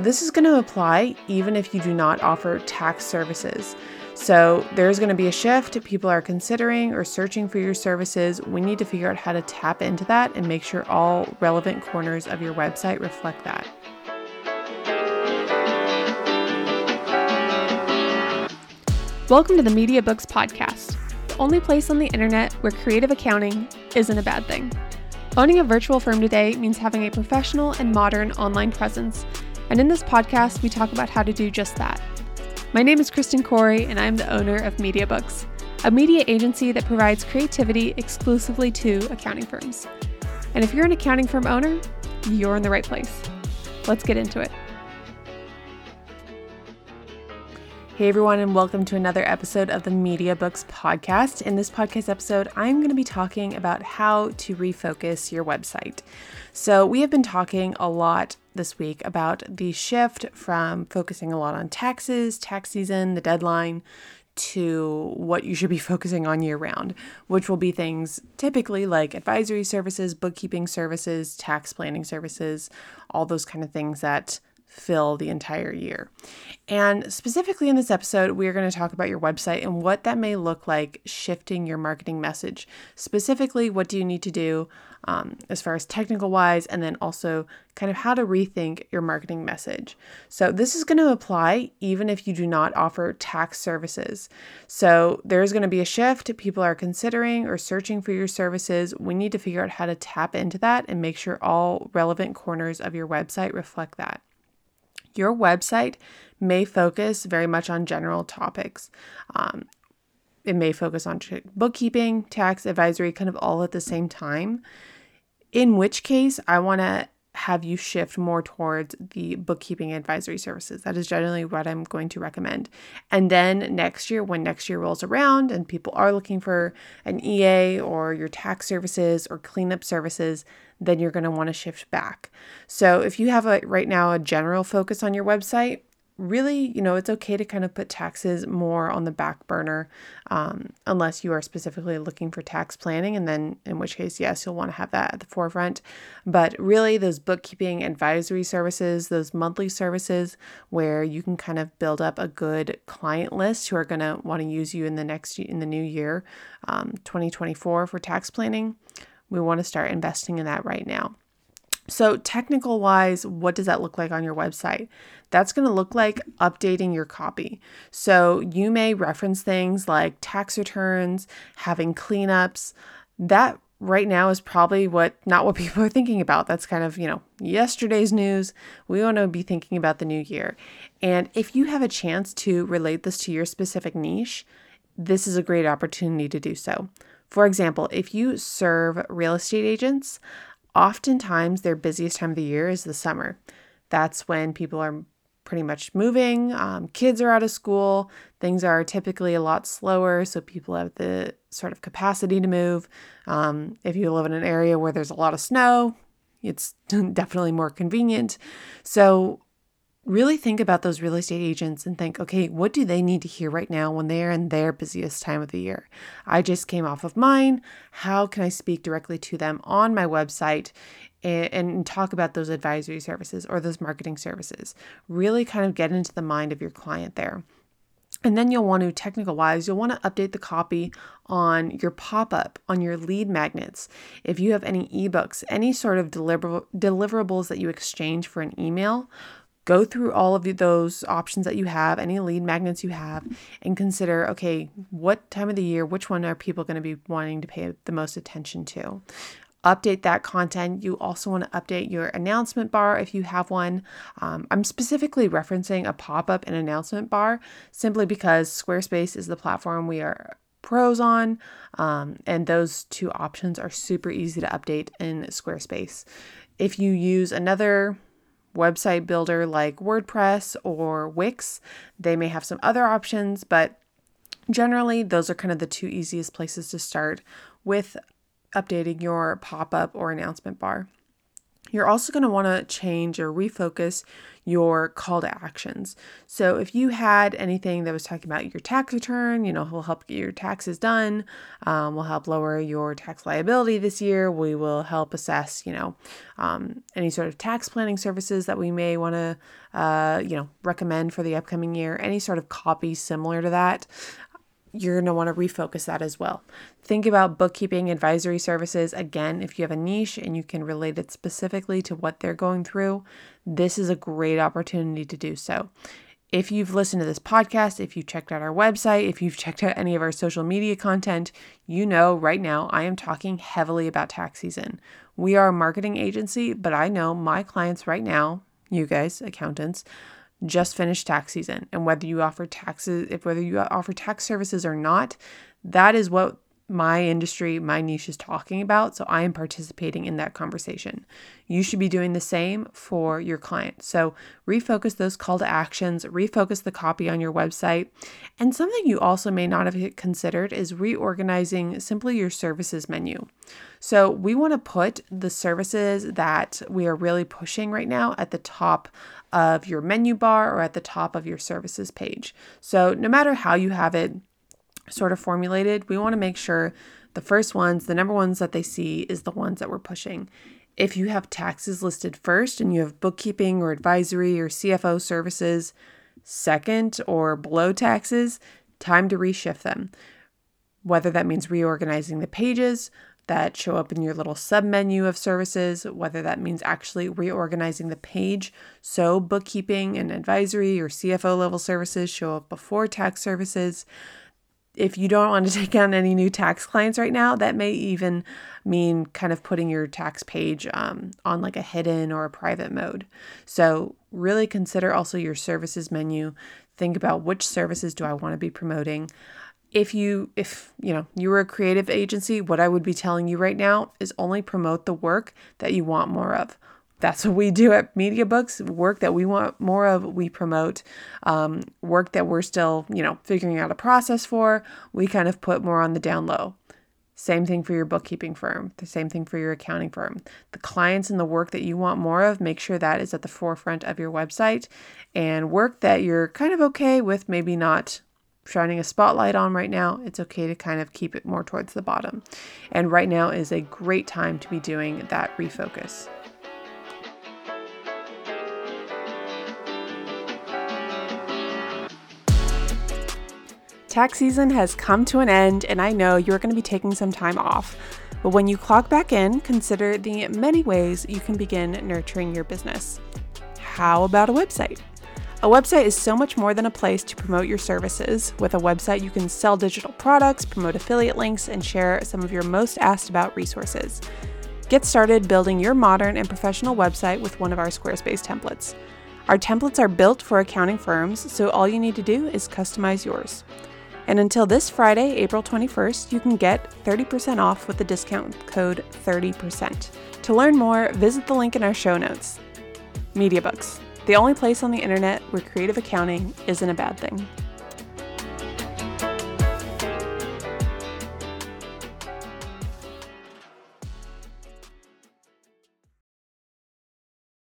This is going to apply even if you do not offer tax services. So there's going to be a shift. People are considering or searching for your services. We need to figure out how to tap into that and make sure all relevant corners of your website reflect that. Welcome to the Media Books Podcast, the only place on the internet where creative accounting isn't a bad thing. Owning a virtual firm today means having a professional and modern online presence, and in this podcast, we talk about how to do just that. My name is Kristen Corey, and I'm the owner of Media Books, a media agency that provides creativity exclusively to accounting firms. And if you're an accounting firm owner, you're in the right place. Let's get into it. Hey everyone, and welcome to another episode of the Media Books Podcast. In this podcast episode, I'm going to be talking about how to refocus your website. So, we have been talking a lot this week about the shift from focusing a lot on taxes, tax season, the deadline, to what you should be focusing on year round, which will be things typically like advisory services, bookkeeping services, tax planning services, all those kind of things that fill the entire year. And specifically in this episode, we're going to talk about your website and what that may look like shifting your marketing message. Specifically, what do you need to do um, as far as technical wise, and then also kind of how to rethink your marketing message. So, this is going to apply even if you do not offer tax services. So, there's going to be a shift. People are considering or searching for your services. We need to figure out how to tap into that and make sure all relevant corners of your website reflect that. Your website may focus very much on general topics. Um, it may focus on bookkeeping, tax, advisory, kind of all at the same time. In which case, I want to have you shift more towards the bookkeeping advisory services. That is generally what I'm going to recommend. And then next year, when next year rolls around and people are looking for an EA or your tax services or cleanup services, then you're going to want to shift back. So if you have a right now a general focus on your website, really, you know, it's okay to kind of put taxes more on the back burner um, unless you are specifically looking for tax planning. And then, in which case, yes, you'll want to have that at the forefront. But really, those bookkeeping advisory services, those monthly services where you can kind of build up a good client list who are going to want to use you in the next, in the new year, um, 2024 for tax planning, we want to start investing in that right now. So, technical wise, what does that look like on your website? That's going to look like updating your copy. So, you may reference things like tax returns, having cleanups. That right now is probably what not what people are thinking about. That's kind of, you know, yesterday's news. We want to be thinking about the new year. And if you have a chance to relate this to your specific niche, this is a great opportunity to do so. For example, if you serve real estate agents, oftentimes their busiest time of the year is the summer. That's when people are pretty much moving, um, kids are out of school, things are typically a lot slower, so people have the sort of capacity to move. Um, if you live in an area where there's a lot of snow, it's definitely more convenient. So, really think about those real estate agents and think, okay, what do they need to hear right now when they are in their busiest time of the year? I just came off of mine. How can I speak directly to them on my website and, and talk about those advisory services or those marketing services? Really kind of get into the mind of your client there. And then you'll want to, technical wise, you'll want to update the copy on your pop up, on your lead magnets. If you have any ebooks, any sort of deliver- deliverables that you exchange for an email, go through all of those options that you have, any lead magnets you have, and consider okay, what time of the year, which one are people going to be wanting to pay the most attention to? Update that content. You also want to update your announcement bar if you have one. Um, I'm specifically referencing a pop up and announcement bar simply because Squarespace is the platform we are pros on, um, and those two options are super easy to update in Squarespace. If you use another website builder like WordPress or Wix. They may have some other options, but generally, those are kind of the two easiest places to start with updating your pop up or announcement bar. You're also going to want to change or refocus your call to actions. So if you had anything that was talking about your tax return, you know, we'll help get your taxes done, um, will help lower your tax liability this year. We will help assess, you know, um, any sort of tax planning services that we may want to, uh, you know, recommend for the upcoming year. Any sort of copy similar to that you're going to want to refocus that as well. Think about bookkeeping advisory services. Again, if you have a niche and you can relate it specifically to what they're going through, this is a great opportunity to do so. If you've listened to this podcast, if you checked out our website, if you've checked out any of our social media content, you know right now I am talking heavily about tax season. We are a marketing agency, but I know my clients right now, you guys, accountants, just finished tax season and whether you offer taxes if whether you offer tax services or not that is what my industry, my niche is talking about. So I am participating in that conversation. You should be doing the same for your client. So refocus those call to actions, refocus the copy on your website. And something you also may not have considered is reorganizing simply your services menu. So we want to put the services that we are really pushing right now at the top of your menu bar or at the top of your services page. So no matter how you have it, sort of formulated, we want to make sure the first ones, the number ones that they see, is the ones that we're pushing. If you have taxes listed first and you have bookkeeping or advisory or CFO services second or below taxes, time to reshift them. Whether that means reorganizing the pages that show up in your little sub menu of services, whether that means actually reorganizing the page so bookkeeping and advisory or CFO level services show up before tax services if you don't want to take on any new tax clients right now, that may even mean kind of putting your tax page um, on like a hidden or a private mode. So, really consider also your services menu. Think about which services do I want to be promoting. If you if you know you were a creative agency, what I would be telling you right now is only promote the work that you want more of that's what we do at Media Books. Work that we want more of, we promote. Um, work that we're still, you know, figuring out a process for, we kind of put more on the down low. Same thing for your bookkeeping firm, the same thing for your accounting firm. The clients and the work that you want more of, make sure that is at the forefront of your website. And work that you're kind of okay with, maybe not shining a spotlight on right now, it's okay to kind of keep it more towards the bottom. And right now is a great time to be doing that refocus. Tax season has come to an end, and I know you're going to be taking some time off. But when you clock back in, consider the many ways you can begin nurturing your business. How about a website? A website is so much more than a place to promote your services. With a website, you can sell digital products, promote affiliate links, and share some of your most asked about resources. Get started building your modern and professional website with one of our Squarespace templates. Our templates are built for accounting firms, so all you need to do is customize yours. And until this Friday, April 21st, you can get 30% off with the discount code 30%. To learn more, visit the link in our show notes. MediaBooks, the only place on the internet where creative accounting isn't a bad thing.